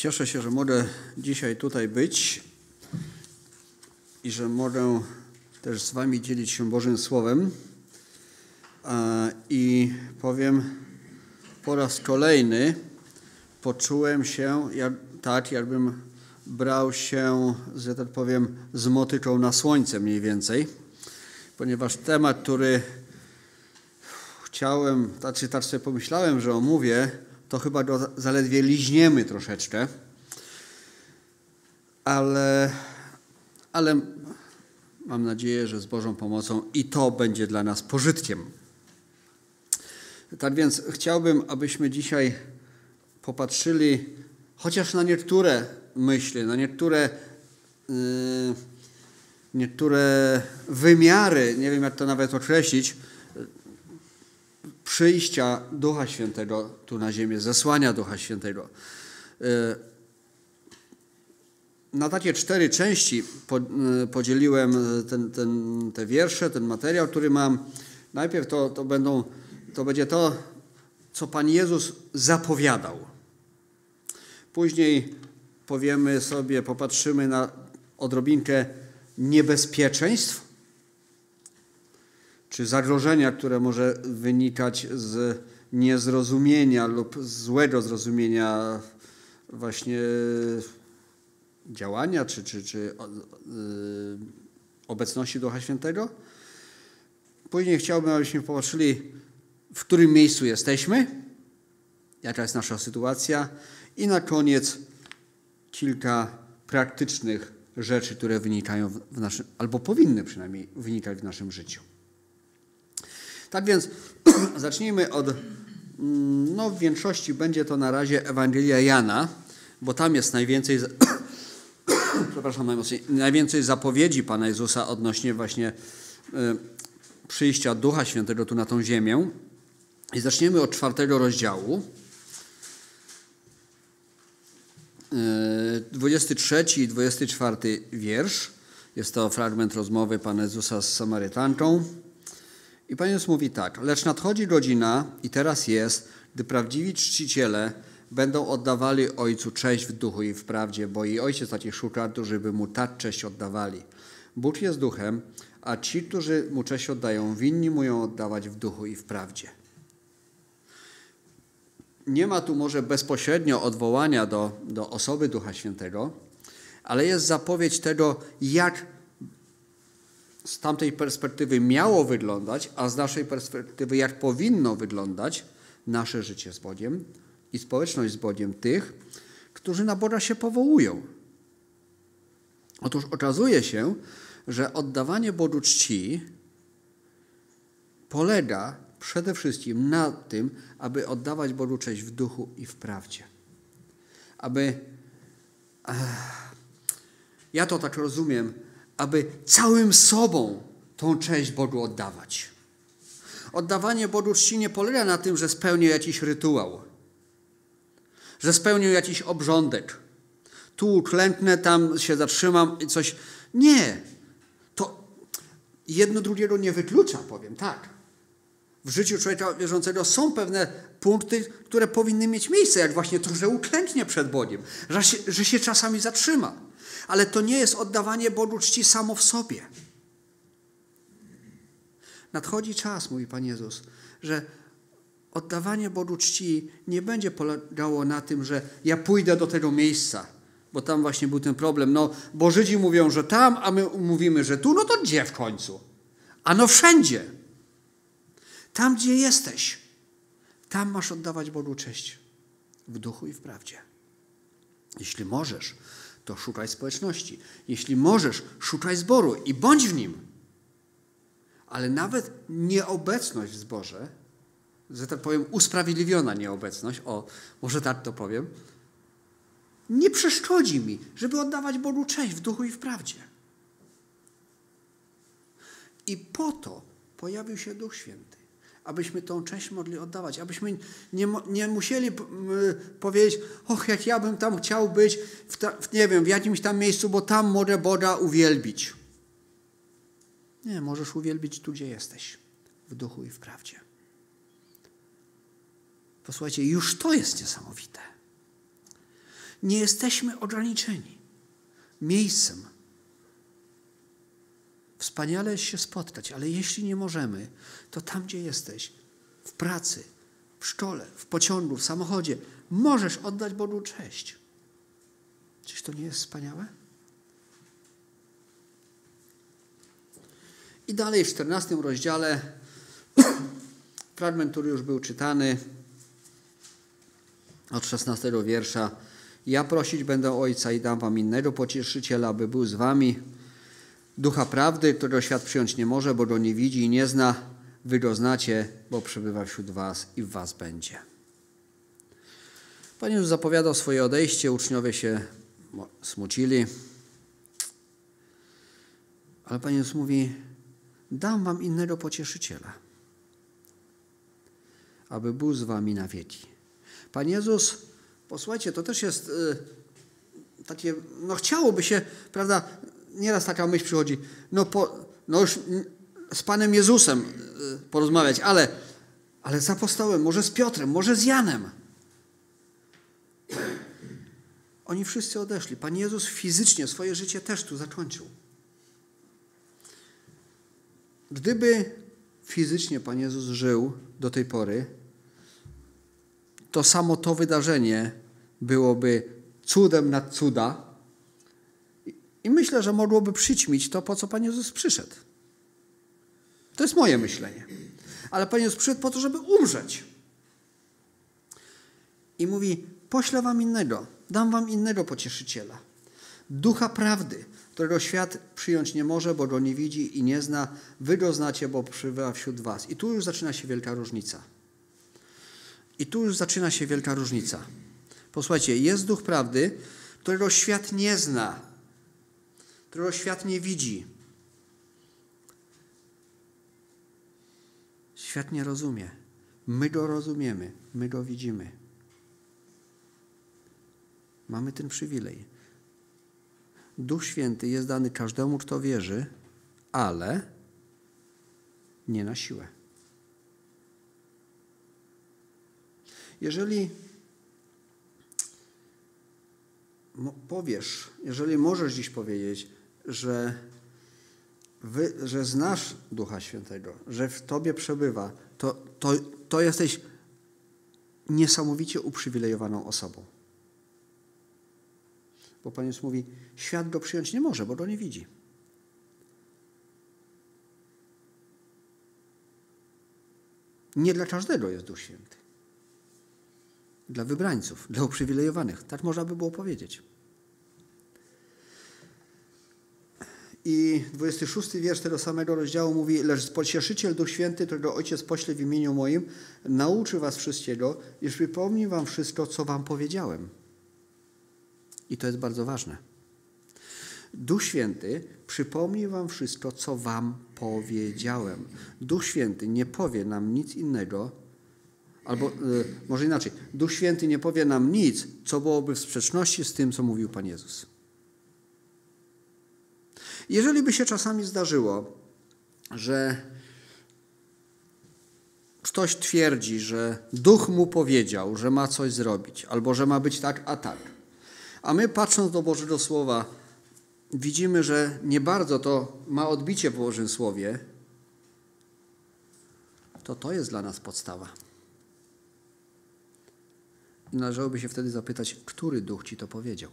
Cieszę się, że mogę dzisiaj tutaj być i że mogę też z Wami dzielić się Bożym Słowem. I powiem, po raz kolejny poczułem się jak, tak, jakbym brał się, że tak powiem, z motyką na słońce mniej więcej, ponieważ temat, który chciałem, znaczy tak sobie pomyślałem, że omówię, to chyba go zaledwie liźniemy troszeczkę, ale, ale mam nadzieję, że z Bożą pomocą i to będzie dla nas pożytkiem. Tak więc chciałbym, abyśmy dzisiaj popatrzyli chociaż na niektóre myśli, na niektóre, yy, niektóre wymiary, nie wiem jak to nawet określić, przyjścia Ducha Świętego tu na ziemię, zesłania Ducha Świętego. E, na takie cztery części e, podzieliłem ten, ten, te wiersze, ten materiał, który mam. Najpierw to, to, będą, to będzie to, co Pan Jezus zapowiadał. Później powiemy sobie, popatrzymy na odrobinkę niebezpieczeństw, czy zagrożenia, które może wynikać z niezrozumienia lub złego zrozumienia właśnie działania czy, czy, czy y, obecności Ducha Świętego. Później chciałbym, abyśmy popatrzyli, w którym miejscu jesteśmy, jaka jest nasza sytuacja i na koniec kilka praktycznych rzeczy, które wynikają w naszym, albo powinny przynajmniej wynikać w naszym życiu. Tak więc zacznijmy od, mm, no w większości będzie to na razie Ewangelia Jana, bo tam jest najwięcej, przepraszam najwięcej zapowiedzi Pana Jezusa odnośnie właśnie y, przyjścia Ducha Świętego tu na tą ziemię. I zaczniemy od czwartego rozdziału. 23 y, i 24 wiersz. Jest to fragment rozmowy Pana Jezusa z Samarytanką. I Pan Jezus mówi tak, lecz nadchodzi godzina i teraz jest, gdy prawdziwi czciciele będą oddawali Ojcu cześć w duchu i w prawdzie, bo i Ojciec takich szuka, którzy by Mu tak cześć oddawali. Bóg jest duchem, a ci, którzy Mu cześć oddają, winni Mu ją oddawać w duchu i w prawdzie. Nie ma tu może bezpośrednio odwołania do, do osoby Ducha Świętego, ale jest zapowiedź tego, jak z tamtej perspektywy miało wyglądać, a z naszej perspektywy jak powinno wyglądać nasze życie z Bogiem i społeczność z Bogiem tych, którzy na Boga się powołują. Otóż okazuje się, że oddawanie Bogu czci polega przede wszystkim na tym, aby oddawać Bogu cześć w duchu i w prawdzie. Aby. Ja to tak rozumiem, aby całym sobą tą cześć Bogu oddawać. Oddawanie Bogu czci nie polega na tym, że spełnię jakiś rytuał, że spełnię jakiś obrządek. Tu uklęknę, tam się zatrzymam i coś. Nie. To jedno drugiego nie wyklucza, powiem tak. W życiu człowieka wierzącego są pewne punkty, które powinny mieć miejsce, jak właśnie to, że uklęknie przed Bogiem, że się, że się czasami zatrzyma ale to nie jest oddawanie Bogu czci samo w sobie. Nadchodzi czas, mówi Pan Jezus, że oddawanie Bogu czci nie będzie polegało na tym, że ja pójdę do tego miejsca, bo tam właśnie był ten problem. No, bo Żydzi mówią, że tam, a my mówimy, że tu, no to gdzie w końcu? A no wszędzie. Tam, gdzie jesteś, tam masz oddawać Bogu cześć w duchu i w prawdzie. Jeśli możesz, to szukaj społeczności. Jeśli możesz, szukaj zboru i bądź w nim. Ale nawet nieobecność w zborze, że tak powiem, usprawiedliwiona nieobecność, o, może tak to powiem, nie przeszkodzi mi, żeby oddawać Bogu cześć w duchu i w prawdzie. I po to pojawił się Duch Święty abyśmy tą cześć mogli oddawać, abyśmy nie, nie musieli powiedzieć, och, jak ja bym tam chciał być, w, ta, w, nie wiem, w jakimś tam miejscu, bo tam mogę Boga uwielbić. Nie, możesz uwielbić tu, gdzie jesteś, w duchu i w prawdzie. Posłuchajcie, już to jest niesamowite. Nie jesteśmy ograniczeni miejscem. Wspaniale się spotkać, ale jeśli nie możemy, to tam, gdzie jesteś, w pracy, w szkole, w pociągu, w samochodzie, możesz oddać Bogu cześć. Czyż to nie jest wspaniałe? I dalej w 14 rozdziale, fragment, który już był czytany, od 16 wiersza. Ja prosić będę Ojca i dam wam innego pocieszyciela, aby był z wami. Ducha prawdy, którego świat przyjąć nie może, bo go nie widzi i nie zna. Wy go znacie, bo przebywa wśród was i w was będzie. Pan już zapowiadał swoje odejście, uczniowie się smucili. Ale Pan Jezus mówi, dam wam innego pocieszyciela, aby był z wami na wieki. Pan Jezus, posłuchajcie, to też jest y, takie, no chciałoby się, prawda, nieraz taka myśl przychodzi, no, po, no już z Panem Jezusem y, porozmawiać, ale, ale z apostołem, może z Piotrem, może z Janem. Oni wszyscy odeszli. Pan Jezus fizycznie swoje życie też tu zakończył. Gdyby fizycznie Pan Jezus żył do tej pory, to samo to wydarzenie byłoby cudem nad cuda. I myślę, że mogłoby przyćmić to, po co Pan Jezus przyszedł. To jest moje myślenie. Ale Pan Jezus przyszedł po to, żeby umrzeć. I mówi: Poślę wam innego, dam wam innego pocieszyciela. Ducha prawdy, którego świat przyjąć nie może, bo go nie widzi i nie zna. Wy go znacie, bo przybywa wśród was. I tu już zaczyna się wielka różnica. I tu już zaczyna się wielka różnica. Posłuchajcie, jest duch prawdy, którego świat nie zna, którego świat nie widzi. Świat nie rozumie. My go rozumiemy, my go widzimy. Mamy ten przywilej. Duch Święty jest dany każdemu, kto wierzy, ale nie na siłę. Jeżeli powiesz, jeżeli możesz dziś powiedzieć, że, wy, że znasz Ducha Świętego, że w Tobie przebywa, to, to, to jesteś niesamowicie uprzywilejowaną osobą. Bo Pan Jezus mówi, świat go przyjąć nie może, bo go nie widzi. Nie dla każdego jest Duch Święty dla wybrańców, dla uprzywilejowanych. Tak można by było powiedzieć. I 26 wiersz tego samego rozdziału mówi, lecz pocieszyciel Duch Święty, którego Ojciec pośle w imieniu moim, nauczy was wszystkiego i przypomni wam wszystko, co wam powiedziałem. I to jest bardzo ważne. Duch Święty przypomni wam wszystko, co wam powiedziałem. Duch Święty nie powie nam nic innego, Albo y, może inaczej, Duch Święty nie powie nam nic, co byłoby w sprzeczności z tym, co mówił Pan Jezus. Jeżeli by się czasami zdarzyło, że ktoś twierdzi, że duch mu powiedział, że ma coś zrobić, albo że ma być tak, a tak, a my patrząc do Bożego Słowa, widzimy, że nie bardzo to ma odbicie w Bożym Słowie, to to jest dla nas podstawa. Należałoby się wtedy zapytać, który duch ci to powiedział.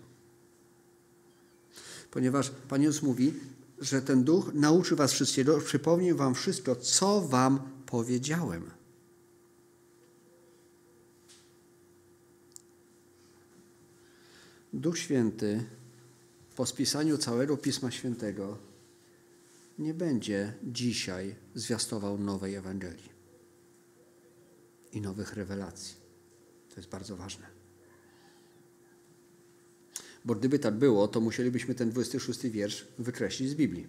Ponieważ Pan Jezus mówi, że ten duch nauczy was wszystkiego, przypomni wam wszystko, co wam powiedziałem. Duch Święty po spisaniu całego Pisma Świętego nie będzie dzisiaj zwiastował nowej Ewangelii i nowych rewelacji. To jest bardzo ważne. Bo gdyby tak było, to musielibyśmy ten 26 wiersz wykreślić z Biblii.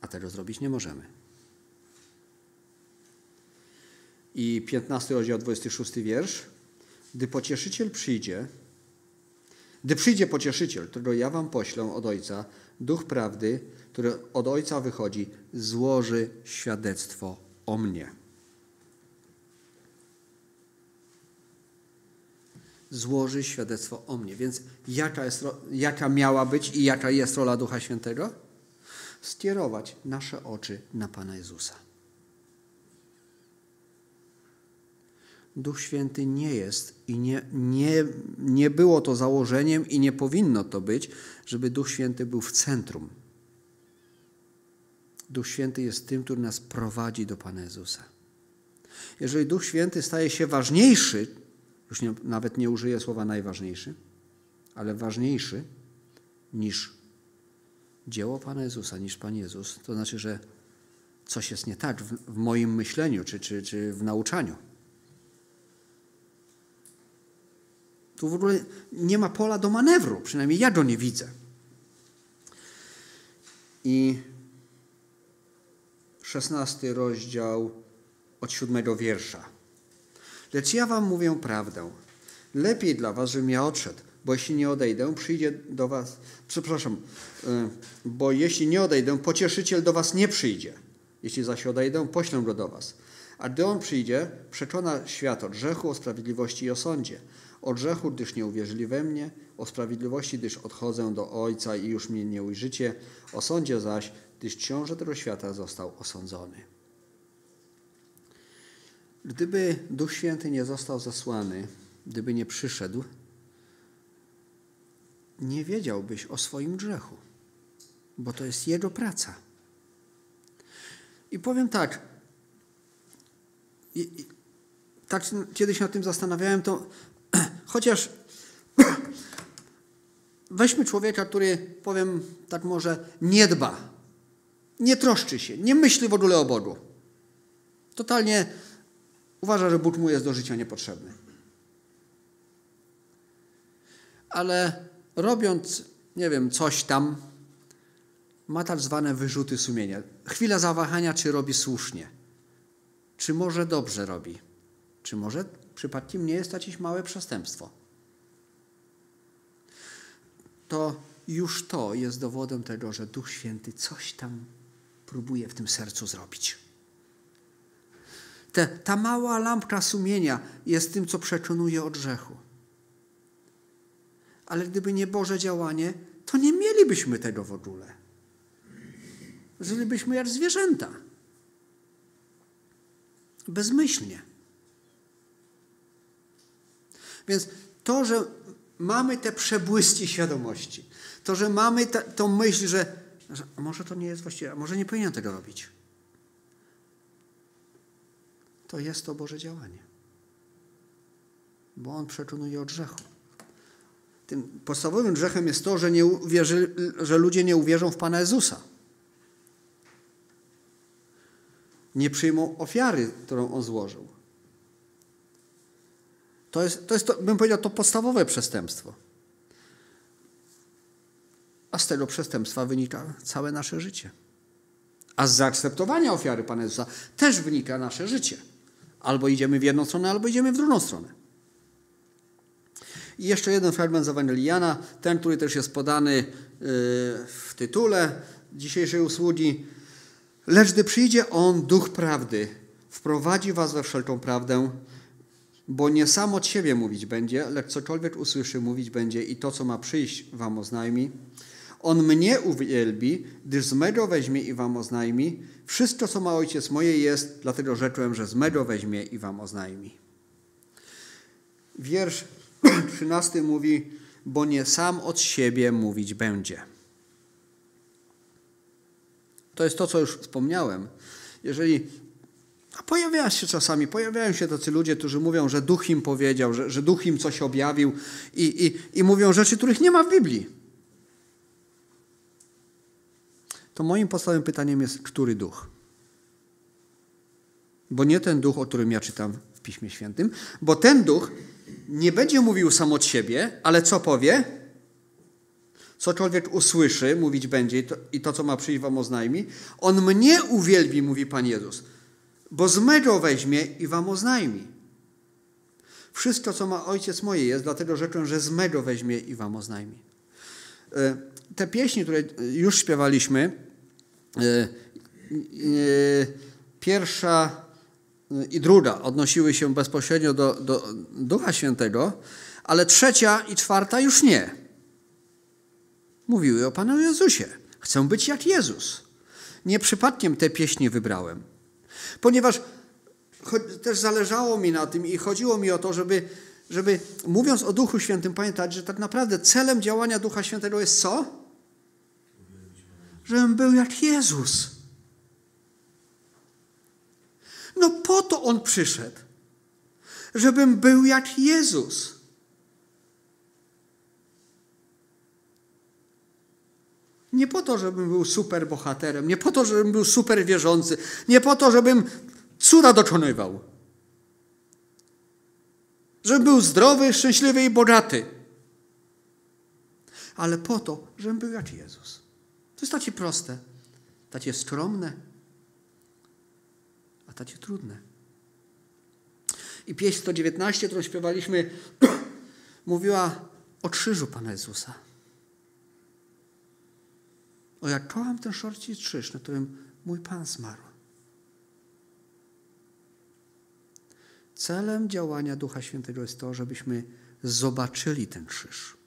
A tego zrobić nie możemy. I 15 rozdział, 26 wiersz. Gdy pocieszyciel przyjdzie, gdy przyjdzie pocieszyciel, którego ja wam poślę od Ojca, duch prawdy, który od Ojca wychodzi, złoży świadectwo o mnie. Złoży świadectwo o mnie. Więc jaka, jest, jaka miała być i jaka jest rola Ducha Świętego? Skierować nasze oczy na Pana Jezusa. Duch Święty nie jest i nie, nie, nie było to założeniem i nie powinno to być, żeby Duch Święty był w centrum. Duch Święty jest tym, który nas prowadzi do Pana Jezusa. Jeżeli Duch Święty staje się ważniejszy, już nie, nawet nie użyję słowa najważniejszy, ale ważniejszy niż dzieło Pana Jezusa, niż Pan Jezus, to znaczy, że coś jest nie tak w, w moim myśleniu czy, czy, czy w nauczaniu. Tu w ogóle nie ma pola do manewru, przynajmniej ja go nie widzę. I szesnasty rozdział od siódmego wiersza. Lecz ja wam mówię prawdę. Lepiej dla was, żebym ja odszedł, bo jeśli nie odejdę, przyjdzie do was, przepraszam, e, bo jeśli nie odejdę, pocieszyciel do was nie przyjdzie. Jeśli zaś odejdę, poślę go do was. A gdy on przyjdzie, przekona świat o grzechu, o sprawiedliwości i o sądzie. O grzechu, gdyż nie uwierzyli we mnie, o sprawiedliwości, gdyż odchodzę do Ojca i już mnie nie ujrzycie, o sądzie zaś, gdyż książę tego świata został osądzony. Gdyby Duch Święty nie został zasłany, gdyby nie przyszedł, nie wiedziałbyś o swoim grzechu, bo to jest Jego praca. I powiem tak, i, i, tak kiedyś nad tym zastanawiałem, to chociaż weźmy człowieka, który, powiem tak może, nie dba, nie troszczy się, nie myśli w ogóle o Bogu. Totalnie uważa, że Bóg mu jest do życia niepotrzebny. Ale robiąc, nie wiem, coś tam, ma tak zwane wyrzuty sumienia. Chwila zawahania, czy robi słusznie, czy może dobrze robi, czy może przypadkiem nie jest jakieś małe przestępstwo. To już to jest dowodem tego, że Duch Święty coś tam próbuje w tym sercu zrobić. Te, ta mała lampka sumienia jest tym, co przekonuje od grzechu. Ale gdyby nie Boże działanie, to nie mielibyśmy tego w ogóle. Żylibyśmy jak zwierzęta. Bezmyślnie. Więc to, że mamy te przebłyski świadomości, to, że mamy tą myśl, że, że może to nie jest właściwe, a może nie powinienem tego robić, to jest to Boże działanie. Bo On przekonuje o grzechu. Tym podstawowym grzechem jest to, że, nie uwierzy, że ludzie nie uwierzą w Pana Jezusa. Nie przyjmą ofiary, którą On złożył. To jest, to jest to, bym powiedział, to podstawowe przestępstwo. A z tego przestępstwa wynika całe nasze życie. A z zaakceptowania ofiary Pana Jezusa też wynika nasze życie. Albo idziemy w jedną stronę, albo idziemy w drugą stronę. I jeszcze jeden fragment z Ewangelii Jana, ten, który też jest podany yy, w tytule dzisiejszej usługi. Lecz gdy przyjdzie On, Duch Prawdy, wprowadzi was we wszelką prawdę, bo nie sam od siebie mówić będzie, lecz cokolwiek usłyszy, mówić będzie i to, co ma przyjść, wam oznajmi. On mnie uwielbi, gdyż z mego weźmie i wam oznajmi. Wszystko, co ma ojciec moje jest, dlatego rzekłem, że z mego weźmie i wam oznajmi. Wiersz 13 mówi, bo nie sam od siebie mówić będzie. To jest to, co już wspomniałem. Jeżeli a pojawia się czasami, pojawiają się tacy ludzie, którzy mówią, że duch im powiedział, że, że duch im coś objawił i, i, i mówią rzeczy, których nie ma w Biblii. To moim podstawowym pytaniem jest, który duch? Bo nie ten duch, o którym ja czytam w Piśmie Świętym, bo ten duch nie będzie mówił sam od siebie, ale co powie? Cokolwiek usłyszy, mówić będzie i to, i to co ma przyjść wam oznajmi. On mnie uwielbi, mówi Pan Jezus bo z mego weźmie i wam oznajmi. Wszystko, co ma ojciec moje jest, dlatego rzeczą, że z mego weźmie i wam oznajmi. E, te pieśni, które już śpiewaliśmy, e, e, pierwsza i druga odnosiły się bezpośrednio do, do Ducha Świętego, ale trzecia i czwarta już nie. Mówiły o Panu Jezusie. Chcę być jak Jezus. Nie przypadkiem te pieśni wybrałem. Ponieważ też zależało mi na tym i chodziło mi o to, żeby, żeby mówiąc o Duchu Świętym pamiętać, że tak naprawdę celem działania Ducha Świętego jest co? Żebym był jak Jezus. No po to On przyszedł. Żebym był jak Jezus. Nie po to, żebym był super bohaterem, nie po to, żebym był super wierzący, nie po to, żebym cuda dokonywał. Żebym był zdrowy, szczęśliwy i bogaty. Ale po to, żebym był jak Jezus. To jest proste, takie skromne, a takie trudne. I pieśń 119, którą śpiewaliśmy, mówiła o krzyżu Pana Jezusa. O jak kocham ten szorci krzyż, na którym mój Pan zmarł. Celem działania Ducha Świętego jest to, żebyśmy zobaczyli ten krzyż.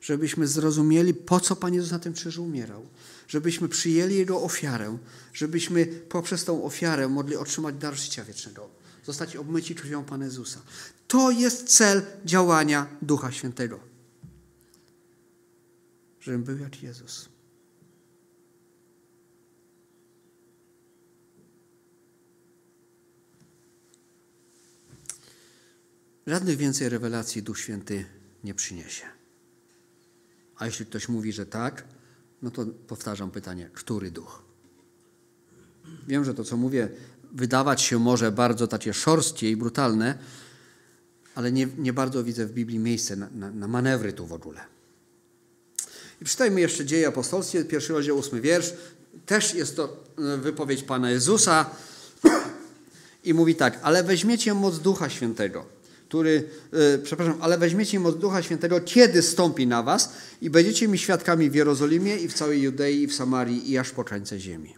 Żebyśmy zrozumieli, po co Pan Jezus na tym krzyżu umierał. Żebyśmy przyjęli Jego ofiarę. Żebyśmy poprzez tą ofiarę mogli otrzymać dar życia wiecznego. Zostać obmyci krwią Pana Jezusa. To jest cel działania Ducha Świętego. Żebym był jak Jezus. Żadnych więcej rewelacji Duch Święty nie przyniesie. A jeśli ktoś mówi, że tak, no to powtarzam pytanie, który duch? Wiem, że to, co mówię, wydawać się może bardzo takie szorstkie i brutalne, ale nie, nie bardzo widzę w Biblii miejsce na, na, na manewry tu w ogóle. I przeczytajmy jeszcze Dzieje Apostolskie, pierwszy rozdział, ósmy wiersz. Też jest to e, wypowiedź Pana Jezusa i mówi tak, ale weźmiecie moc Ducha Świętego który, e, przepraszam, ale weźmiecie moc Ducha Świętego, kiedy stąpi na was i będziecie mi świadkami w Jerozolimie i w całej Judei i w Samarii i aż po krańce ziemi.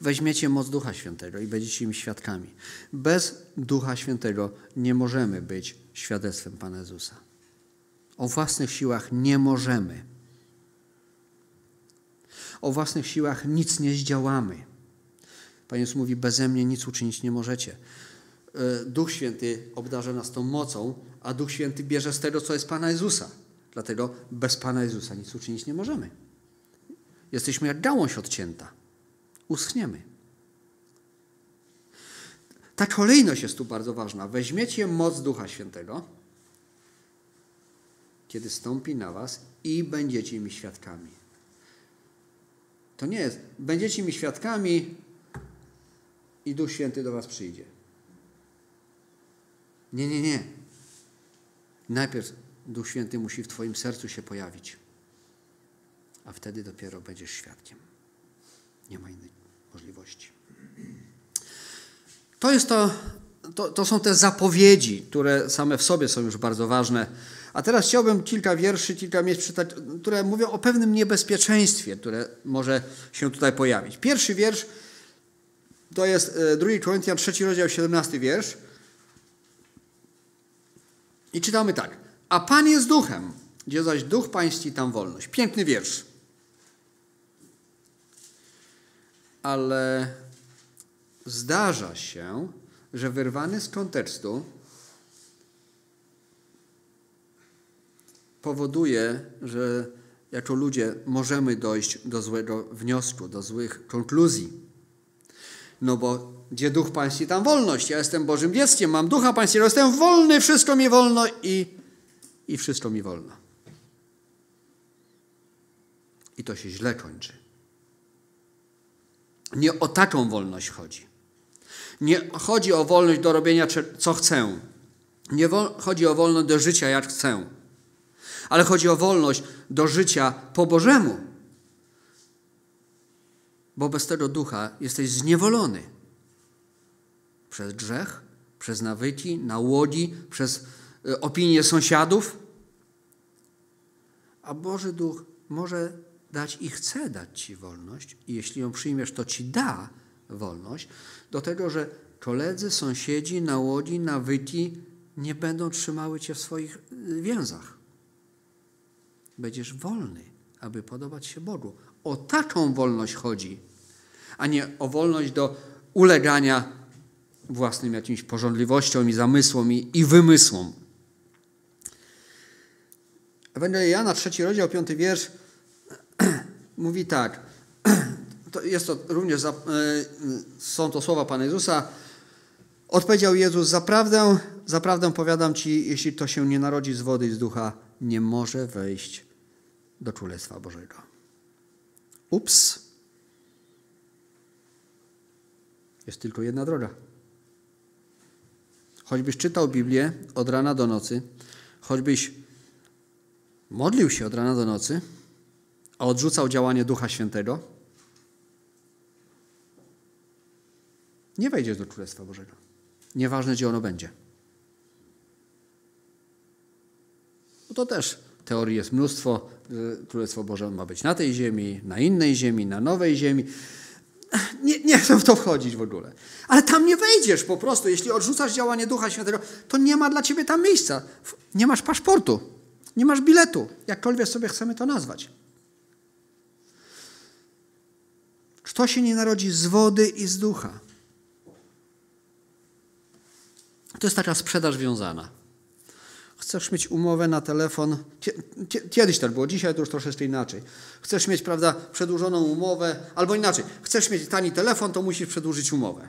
Weźmiecie moc Ducha Świętego i będziecie mi świadkami. Bez Ducha Świętego nie możemy być świadectwem Pana Jezusa. O własnych siłach nie możemy. O własnych siłach nic nie zdziałamy. Pan Jezus mówi, beze mnie nic uczynić nie możecie. E, Duch Święty obdarza nas tą mocą, a Duch Święty bierze z tego, co jest Pana Jezusa. Dlatego bez Pana Jezusa nic uczynić nie możemy. Jesteśmy jak gałąź odcięta. Uschniemy. Ta kolejność jest tu bardzo ważna. Weźmiecie moc Ducha Świętego, kiedy stąpi na was i będziecie mi świadkami. To nie jest, będziecie mi świadkami i Duch Święty do was przyjdzie. Nie, nie, nie. Najpierw Duch Święty musi w Twoim sercu się pojawić, a wtedy dopiero będziesz świadkiem. Nie ma innej możliwości. To, jest to, to, to są te zapowiedzi, które same w sobie są już bardzo ważne. A teraz chciałbym kilka wierszy, kilka miejsc czytać, które mówią o pewnym niebezpieczeństwie, które może się tutaj pojawić. Pierwszy wiersz to jest 2 e, Koryntian, 3 rozdział, 17 wiersz. I czytamy tak. A Pan jest duchem, gdzie zaś duch pański, tam wolność. Piękny wiersz. Ale zdarza się, że wyrwany z kontekstu powoduje, że jako ludzie możemy dojść do złego wniosku, do złych konkluzji. No bo gdzie duch pański, tam wolność. Ja jestem Bożym dzieckiem, mam ducha pańskiego, jestem wolny, wszystko mi wolno i, i wszystko mi wolno. I to się źle kończy. Nie o taką wolność chodzi. Nie chodzi o wolność do robienia, co chcę. Nie chodzi o wolność do życia, jak chcę. Ale chodzi o wolność do życia po Bożemu. Bo bez tego ducha jesteś zniewolony przez grzech, przez nawyki, na łodzi, przez e, opinie sąsiadów. A Boży Duch może dać i chce dać Ci wolność, i jeśli ją przyjmiesz, to Ci da wolność do tego, że koledzy, sąsiedzi, na łodzi, nawyki nie będą trzymały cię w swoich y, więzach. Będziesz wolny, aby podobać się Bogu. O taką wolność chodzi, a nie o wolność do ulegania własnym jakimś porządliwościom i zamysłom i, i wymysłom. Ewangelia Jana, trzeci rozdział, piąty wiersz mówi tak. To jest to również, e, są to słowa Pana Jezusa. Odpowiedział Jezus, zaprawdę, zaprawdę powiadam Ci, jeśli to się nie narodzi z wody i z ducha, nie może wejść do Królestwa Bożego. Ups. Jest tylko jedna droga. Choćbyś czytał Biblię od rana do nocy, choćbyś modlił się od rana do nocy, a odrzucał działanie Ducha Świętego, nie wejdziesz do Królestwa Bożego. Nieważne, gdzie ono będzie. No to też teorii jest mnóstwo. Królestwo Boże ma być na tej ziemi, na innej ziemi, na nowej ziemi. Nie, nie chcę w to wchodzić w ogóle. Ale tam nie wejdziesz po prostu. Jeśli odrzucasz działanie Ducha Świętego, to nie ma dla ciebie tam miejsca. Nie masz paszportu, nie masz biletu, jakkolwiek sobie chcemy to nazwać. Kto się nie narodzi z wody i z ducha? To jest taka sprzedaż wiązana. Chcesz mieć umowę na telefon. Kiedyś tak było, dzisiaj to już troszeczkę inaczej. Chcesz mieć, prawda, przedłużoną umowę, albo inaczej. Chcesz mieć tani telefon, to musisz przedłużyć umowę.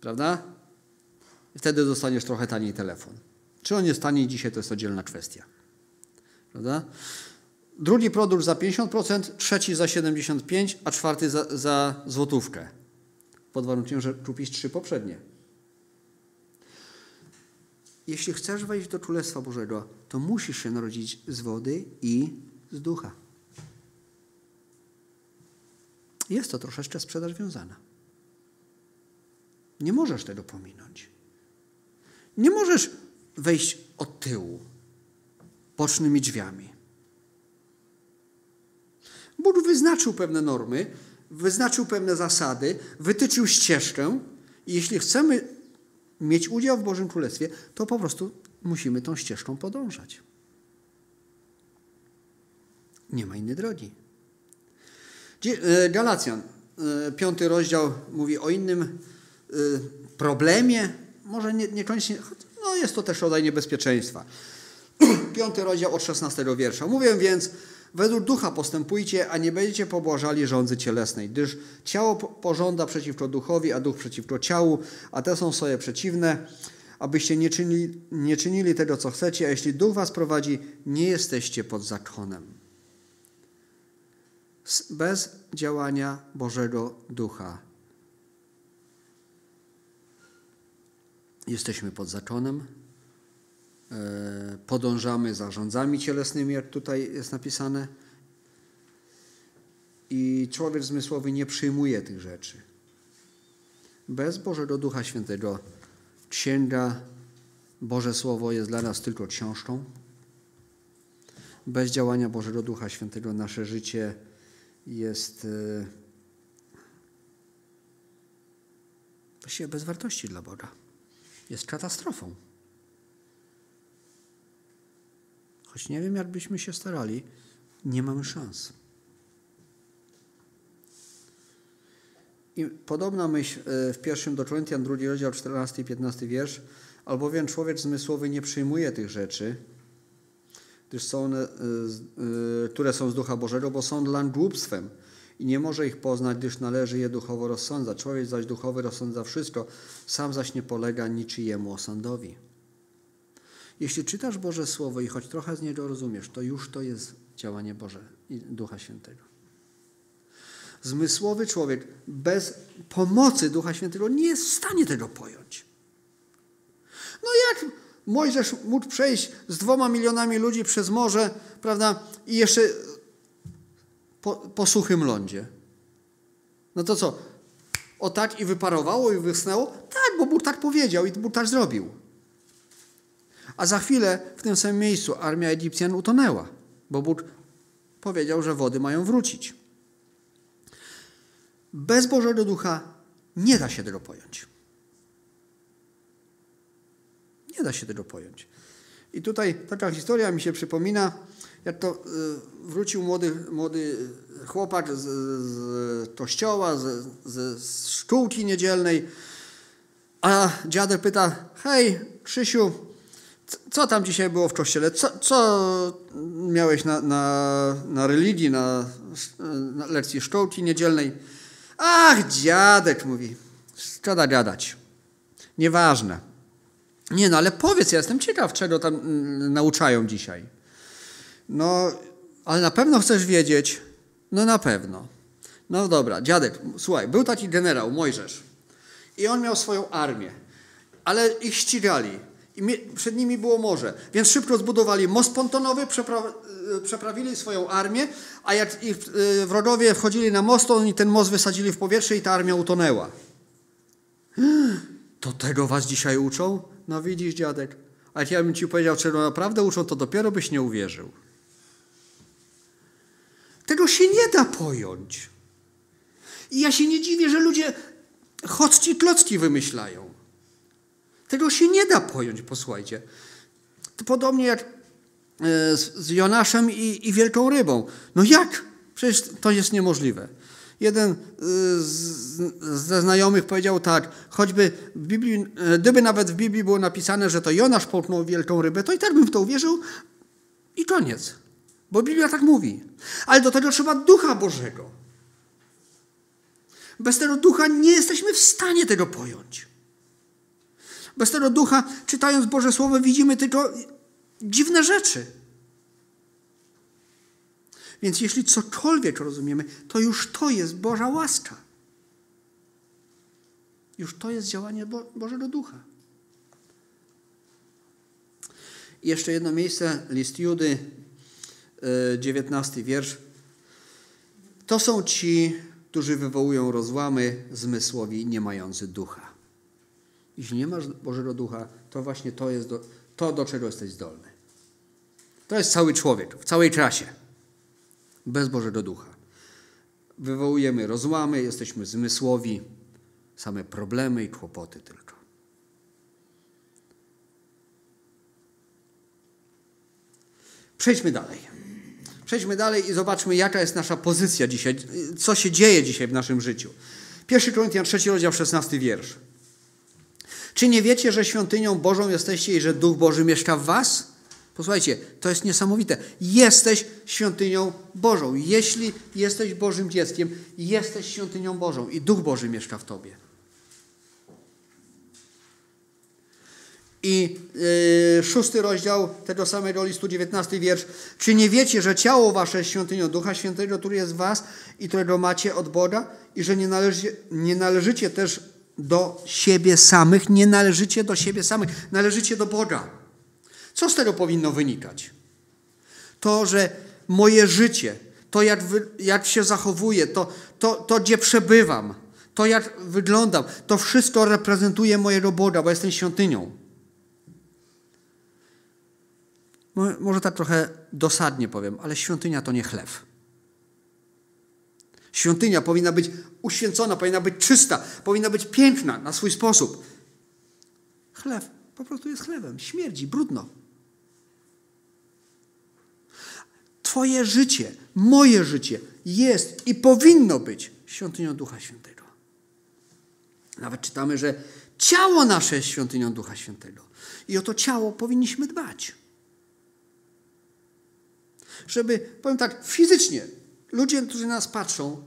Prawda? Wtedy dostaniesz trochę taniej telefon. Czy on jest taniej dzisiaj, to jest oddzielna kwestia. Prawda? Drugi produkt za 50%, trzeci za 75%, a czwarty za, za złotówkę. Pod warunkiem, że kupisz trzy poprzednie. Jeśli chcesz wejść do Królestwa Bożego, to musisz się narodzić z wody i z ducha. Jest to troszeczkę sprzedaż wiązana. Nie możesz tego pominąć. Nie możesz wejść od tyłu, bocznymi drzwiami. Bóg wyznaczył pewne normy, wyznaczył pewne zasady, wytyczył ścieżkę i jeśli chcemy mieć udział w Bożym Królestwie, to po prostu musimy tą ścieżką podążać. Nie ma innej drogi. E, Galacjan, e, piąty rozdział mówi o innym e, problemie, może nie, niekoniecznie, no jest to też rodzaj niebezpieczeństwa. Piąty rozdział od 16 wiersza. Mówię więc, Według ducha postępujcie, a nie będziecie pobłażali rządzy cielesnej, gdyż ciało pożąda przeciwko duchowi, a duch przeciwko ciału, a te są sobie przeciwne, abyście nie czynili, nie czynili tego, co chcecie, a jeśli duch was prowadzi, nie jesteście pod zakonem. Bez działania Bożego Ducha jesteśmy pod zakonem, podążamy za rządzami cielesnymi, jak tutaj jest napisane. I człowiek zmysłowy nie przyjmuje tych rzeczy. Bez Bożego Ducha Świętego księga, Boże Słowo jest dla nas tylko książką. Bez działania Bożego Ducha Świętego nasze życie jest e, właściwie bez wartości dla Boga. Jest katastrofą. Choć nie wiem, jakbyśmy się starali, nie mamy szans. I podobna myśl e, w pierwszym do Koryntian, drugi rozdział, 14 i 15 wiersz. Albowiem człowiek zmysłowy nie przyjmuje tych rzeczy, gdyż są one, e, e, które są z Ducha Bożego, bo są dla głupstwem i nie może ich poznać, gdyż należy je duchowo rozsądzać. Człowiek zaś duchowy rozsądza wszystko, sam zaś nie polega niczyjemu osądowi. Jeśli czytasz Boże Słowo i choć trochę z niego rozumiesz, to już to jest działanie Boże i Ducha Świętego. Zmysłowy człowiek bez pomocy Ducha Świętego nie jest w stanie tego pojąć. No jak Mojżesz mógł przejść z dwoma milionami ludzi przez morze, prawda, i jeszcze po, po suchym lądzie? No to co? O tak i wyparowało i wysnęło? Tak, bo Bóg tak powiedział i Bóg tak zrobił. A za chwilę w tym samym miejscu armia Egipcjan utonęła, bo Bóg powiedział, że wody mają wrócić. Bez Bożego Ducha nie da się tego pojąć. Nie da się tego pojąć. I tutaj taka historia mi się przypomina, jak to y, wrócił młody, młody chłopak z, z kościoła, z, z, z szkółki niedzielnej, a dziadek pyta, hej Krzysiu, co tam dzisiaj było w kościele? Co, co miałeś na, na, na religii, na, na lekcji szkołki niedzielnej? Ach, dziadek, mówi, szkoda gadać. Nieważne. Nie no, ale powiedz, ja jestem ciekaw, czego tam mm, nauczają dzisiaj. No, ale na pewno chcesz wiedzieć? No na pewno. No dobra, dziadek, słuchaj, był taki generał, Mojżesz. I on miał swoją armię, ale ich ścigali. I przed nimi było morze, więc szybko zbudowali most pontonowy, przepra e, przeprawili swoją armię, a jak ich e, wrogowie wchodzili na most, to oni ten most wysadzili w powietrze i ta armia utonęła. To tego was dzisiaj uczą? No widzisz, dziadek. A jak ja bym ci powiedział, czego naprawdę uczą, to dopiero byś nie uwierzył. Tego się nie da pojąć. I ja się nie dziwię, że ludzie chodźci klocki wymyślają. Tego się nie da pojąć, posłuchajcie. To podobnie jak e, z Jonaszem i, i wielką rybą. No jak? Przecież to jest niemożliwe. Jeden ze znajomych powiedział tak, choćby w Biblii, e, gdyby nawet w Biblii było napisane, że to Jonasz połknął wielką rybę, to i tak bym w to uwierzył i koniec. Bo Biblia tak mówi. Ale do tego trzeba Ducha Bożego. Bez tego Ducha nie jesteśmy w stanie tego pojąć. Bez tego Ducha, czytając Boże Słowo, widzimy tylko dziwne rzeczy. Więc jeśli cokolwiek rozumiemy, to już to jest Boża łaska. Już to jest działanie Bo Bożego Ducha. I jeszcze jedno miejsce, list Judy, 19 wiersz. To są ci, którzy wywołują rozłamy zmysłowi, nie mający ducha. Jeśli nie masz Bożego Ducha, to właśnie to jest do, to, do czego jesteś zdolny. To jest cały człowiek, w całej trasie bez Bożego Ducha. Wywołujemy rozłamy, jesteśmy zmysłowi, same problemy i kłopoty tylko. Przejdźmy dalej. Przejdźmy dalej i zobaczmy, jaka jest nasza pozycja dzisiaj, co się dzieje dzisiaj w naszym życiu. 1 Koryntian 3 rozdział 16 wiersz. Czy nie wiecie, że świątynią Bożą jesteście i że Duch Boży mieszka w was? Posłuchajcie, to jest niesamowite. Jesteś świątynią Bożą. Jeśli jesteś Bożym dzieckiem, jesteś świątynią Bożą i Duch Boży mieszka w tobie. I yy, szósty rozdział tego samego listu, dziewiętnasty wiersz. Czy nie wiecie, że ciało wasze jest świątynią Ducha Świętego, który jest w was i którego macie od Boga i że nie należycie, nie należycie też do siebie samych, nie należycie do siebie samych, należycie do Boga. Co z tego powinno wynikać? To, że moje życie, to jak, wy, jak się zachowuję, to, to, to gdzie przebywam, to jak wyglądam, to wszystko reprezentuje mojego Boga, bo jestem świątynią. Może tak trochę dosadnie powiem, ale świątynia to nie chleb. Świątynia powinna być uświęcona, powinna być czysta, powinna być piękna na swój sposób. Chleb po prostu jest chlebem, śmierdzi, brudno. Twoje życie, moje życie jest i powinno być świątynią Ducha Świętego. Nawet czytamy, że ciało nasze jest świątynią Ducha Świętego. I o to ciało powinniśmy dbać. Żeby, powiem tak, fizycznie, ludzie, którzy nas patrzą,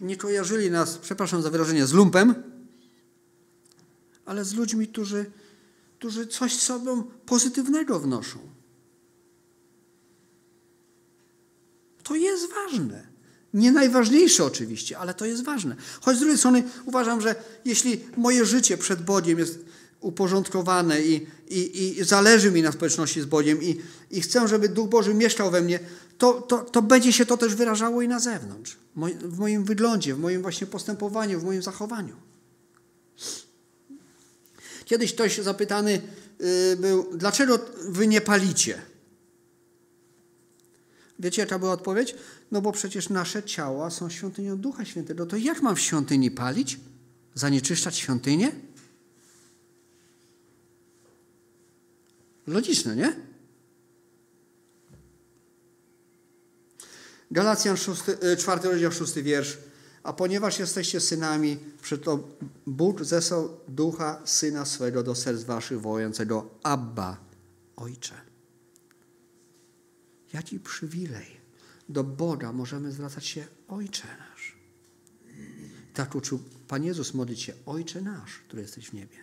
nie kojarzyli nas, przepraszam za wyrażenie, z lumpem, ale z ludźmi, którzy, którzy coś sobą pozytywnego wnoszą. To jest ważne. Nie najważniejsze oczywiście, ale to jest ważne. Choć z drugiej strony uważam, że jeśli moje życie przed Bogiem jest uporządkowane i, i, i zależy mi na społeczności z Bogiem i, i chcę, żeby Duch Boży mieszkał we mnie, to, to, to będzie się to też wyrażało i na zewnątrz. W moim wyglądzie, w moim właśnie postępowaniu, w moim zachowaniu. Kiedyś ktoś zapytany y, był, dlaczego wy nie palicie? Wiecie, jaka była odpowiedź? No bo przecież nasze ciała są świątynią Ducha Świętego. To jak mam w świątyni palić? Zanieczyszczać świątynię? Logiczne, nie? Galacjan 6, 4 rozdział 6 wiersz. A ponieważ jesteście synami, przeto Bóg zesłał ducha syna swego do serc waszych wołającego Abba, Ojcze. Jaki przywilej. Do Boga możemy zwracać się Ojcze nasz. Tak uczył Pan Jezus modlić się Ojcze nasz, który jesteś w niebie.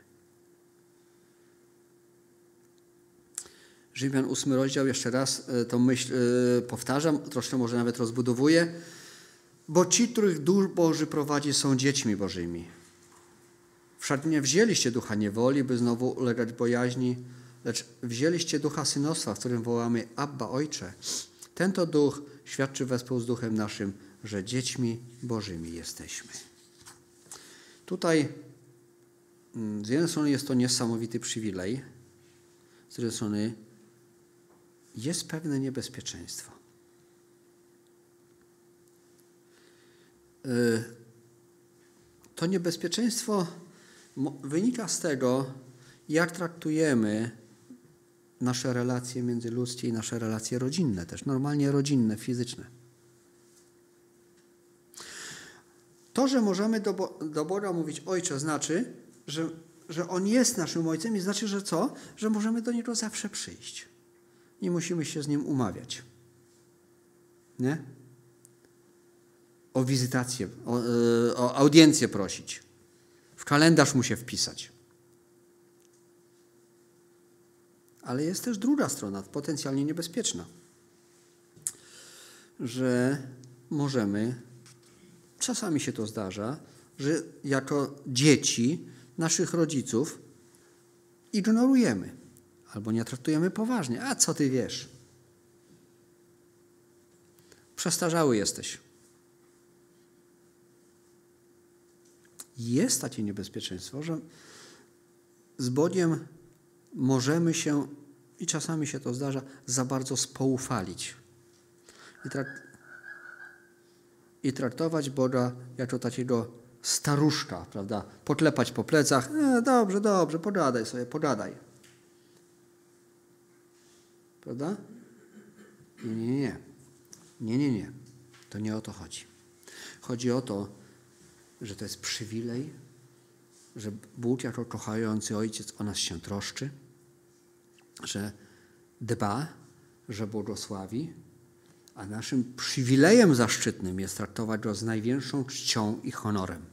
Rzymian 8 rozdział, jeszcze raz tą myśl powtarzam, troszkę może nawet rozbudowuję. Bo ci, których Duch Boży prowadzi, są dziećmi Bożymi. Wszak nie wzięliście ducha niewoli, by znowu ulegać bojaźni, lecz wzięliście ducha synostwa, w którym wołamy Abba, Ojcze. Ten to duch świadczy wespół z duchem naszym, że dziećmi Bożymi jesteśmy. Tutaj z jednej strony jest to niesamowity przywilej, z drugiej strony jest pewne niebezpieczeństwo. To niebezpieczeństwo wynika z tego, jak traktujemy nasze relacje międzyludzkie i nasze relacje rodzinne, też normalnie rodzinne, fizyczne. To, że możemy do, do Boga mówić Ojcze, znaczy, że, że On jest naszym Ojcem i znaczy, że co? Że możemy do Niego zawsze przyjść. Nie musimy się z Nim umawiać. Nie? o wizytację, o, o, audiencję prosić. W kalendarz mu się wpisać. Ale jest też druga strona, potencjalnie niebezpieczna, że możemy, czasami się to zdarza, że jako dzieci naszych rodziców ignorujemy albo nie traktujemy poważnie. A co ty wiesz? Przestarzały jesteś. jest takie niebezpieczeństwo, że z Bogiem możemy się, i czasami się to zdarza, za bardzo spoufalić. I, trak i traktować Boga jako takiego staruszka, prawda? Potlepać po plecach. E, dobrze, dobrze, pogadaj sobie, pogadaj. Prawda? Nie, nie, nie. Nie, nie, nie. To nie o to chodzi. Chodzi o to, że to jest przywilej, że Bóg jako kochający Ojciec o nas się troszczy, że dba, że błogosławi, a naszym przywilejem zaszczytnym jest traktować Go z największą czcią i honorem.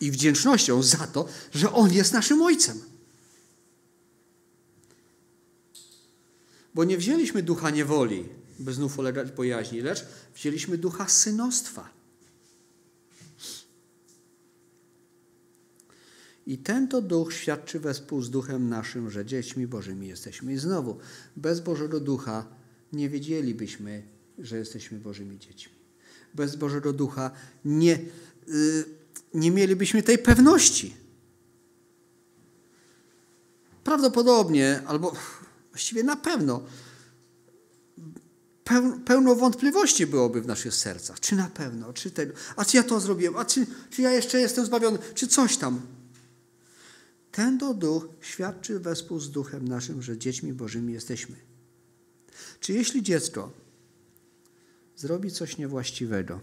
I wdzięcznością za to, że On jest naszym Ojcem. Bo nie wzięliśmy ducha niewoli, by znów ulegać bojaźni, lecz wzięliśmy ducha synostwa I ten to duch świadczy wespół z duchem naszym, że dziećmi Bożymi jesteśmy. I znowu, bez Bożego Ducha nie wiedzielibyśmy, że jesteśmy Bożymi dziećmi. Bez Bożego Ducha nie, yy, nie mielibyśmy tej pewności. Prawdopodobnie, albo właściwie na pewno, pełno wątpliwości byłoby w naszych sercach. Czy na pewno, czy tego, a czy ja to zrobiłem, a czy, czy ja jeszcze jestem zbawiony, czy coś tam. Ten to duch świadczy wespół z duchem naszym, że dziećmi Bożymi jesteśmy. Czy jeśli dziecko zrobi coś niewłaściwego,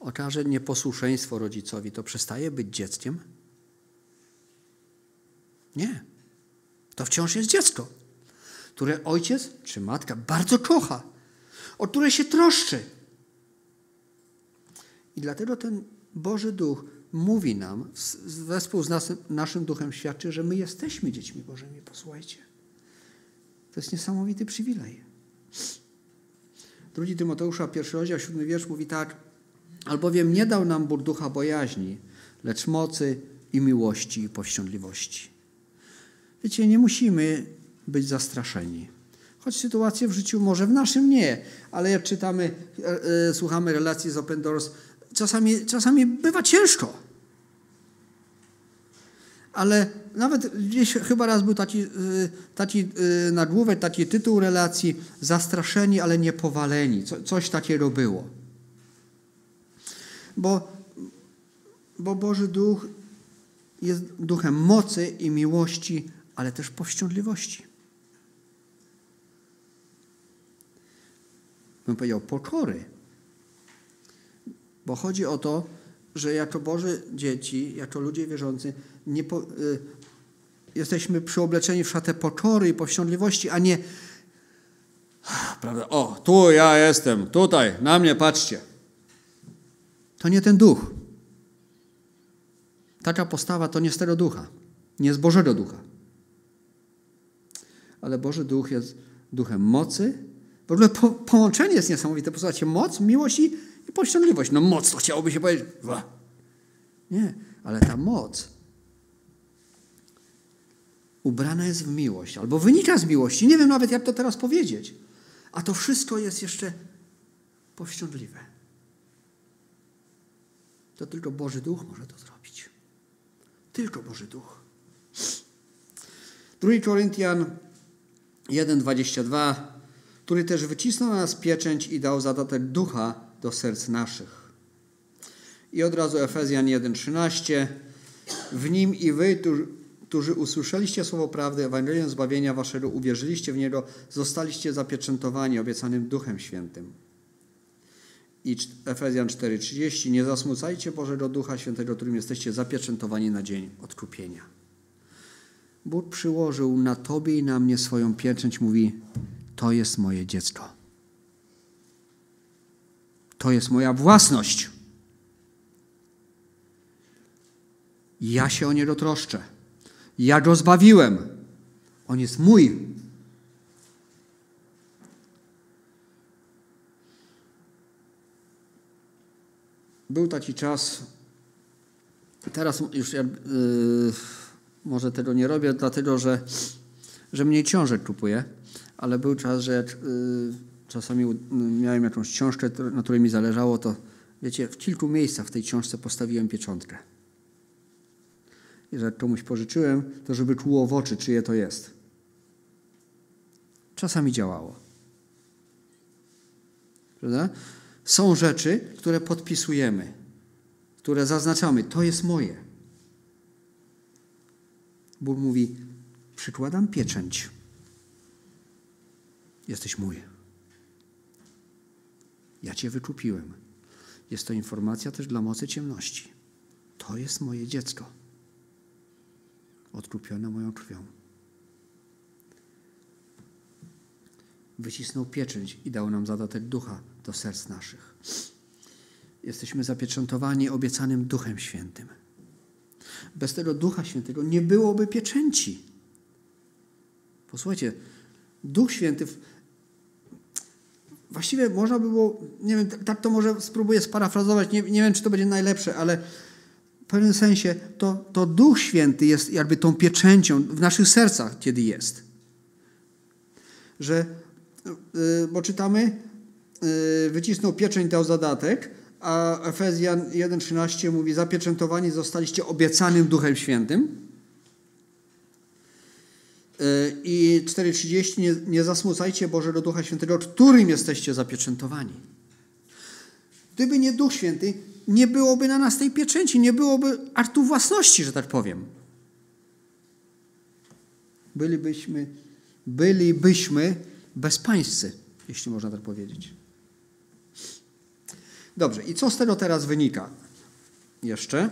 okaże nieposłuszeństwo rodzicowi, to przestaje być dzieckiem? Nie. To wciąż jest dziecko, które ojciec czy matka bardzo kocha, o które się troszczy. I dlatego ten Boży Duch mówi nam, wespół z naszym, naszym duchem świadczy, że my jesteśmy dziećmi Bożymi. Posłuchajcie. To jest niesamowity przywilej. Drugi Tymoteusza, pierwszy rozdział, siódmy wiersz mówi tak. Albowiem nie dał nam Bóg ducha bojaźni, lecz mocy i miłości i powściągliwości. Wiecie, nie musimy być zastraszeni. Choć sytuacje w życiu może w naszym nie, ale jak czytamy, e, e, słuchamy relacji z Open Doors, czasami, czasami bywa ciężko. Ale nawet gdzieś chyba raz był taki, y, taki y, nagłówek, taki tytuł relacji zastraszeni, ale nie powaleni. Co, coś takiego było. Bo, bo Boży Duch jest duchem mocy i miłości, ale też powściądliwości. Bym powiedział pokory. Bo chodzi o to, że jako Boże dzieci, jako ludzie wierzący, po, y, jesteśmy przyobleczeni w szatę pokory i powściądliwości, a nie prawda, o, tu ja jestem, tutaj, na mnie patrzcie. To nie ten duch. Taka postawa to nie z tego ducha, nie z Bożego ducha. Ale Boży Duch jest duchem mocy. W ogóle po, połączenie jest niesamowite. Posłuchajcie, moc, miłość i, i powściągliwość. No moc, to chciałoby się powiedzieć. Nie, ale ta moc ubrana jest w miłość, albo wynika z miłości. Nie wiem nawet, jak to teraz powiedzieć. A to wszystko jest jeszcze powściągliwe. To tylko Boży Duch może to zrobić. Tylko Boży Duch. 2 Koryntian 1,22, który też wycisnął na nas pieczęć i dał zadatek ducha do serc naszych. I od razu Efezjan 1,13, w nim i wy, którzy usłyszeliście słowo prawdy, Ewangelium zbawienia waszego, uwierzyliście w niego, zostaliście zapieczętowani obiecanym Duchem Świętym. I Efezjan 4:30 Nie zasmucajcie Bożego Ducha Świętego, którym jesteście zapieczętowani na dzień odkupienia. Bóg przyłożył na tobie i na mnie swoją pieczęć, mówi: To jest moje dziecko. To jest moja własność. Ja się o niego troszczę. Ja go zbawiłem. On jest mój. Był taki czas, teraz już ja, yy, może tego nie robię, dlatego że, że mniej książek kupuję, ale był czas, że jak yy, czasami miałem jakąś książkę, na której mi zależało, to wiecie, w kilku miejscach w tej książce postawiłem pieczątkę. I że komuś pożyczyłem, to żeby czuło w oczy, czyje to jest. Czasami działało. Prawda? Są rzeczy, które podpisujemy, które zaznaczamy. To jest moje. Bóg mówi: Przykładam pieczęć. Jesteś mój. Ja Cię wykupiłem. Jest to informacja też dla mocy ciemności. To jest moje dziecko. Odkupione moją krwią. Wycisnął pieczęć i dał nam zadatek ducha do serc naszych. Jesteśmy zapieczętowani obiecanym Duchem Świętym. Bez tego Ducha Świętego nie byłoby pieczęci. Posłuchajcie, Duch Święty, właściwie można by było, nie wiem, tak to może spróbuję sparafrazować, nie, nie wiem, czy to będzie najlepsze, ale w pewnym sensie to, to Duch Święty jest jakby tą pieczęcią w naszych sercach, kiedy jest. Że, yy, bo czytamy, yy, wycisnął pieczęć, dał zadatek, a Efezjan 1,13 mówi, zapieczętowani zostaliście obiecanym Duchem Świętym. I 4,30 nie, nie zasmucajcie Bożego Ducha Świętego, którym jesteście zapieczętowani. Gdyby nie Duch Święty, nie byłoby na nas tej pieczęci, nie byłoby aktu własności, że tak powiem. Bylibyśmy, bylibyśmy bezpańscy, jeśli można tak powiedzieć. Dobrze, i co z tego teraz wynika? Jeszcze.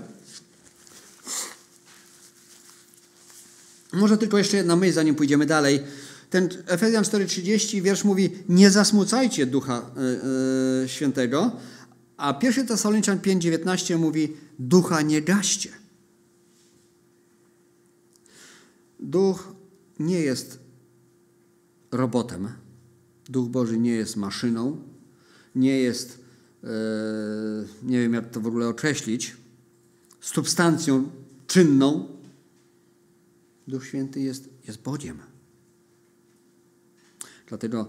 Może tylko jeszcze jedna myśl, zanim pójdziemy dalej. Ten Efezjan 4,30 wiersz mówi: Nie zasmucajcie Ducha yy, Świętego. A 1 Tesaloniczan 5,19 mówi: Ducha nie gaście. Duch nie jest robotem. Duch Boży nie jest maszyną, nie jest nie wiem jak to w ogóle określić, substancją czynną, Duch Święty jest, jest Bogiem. Dlatego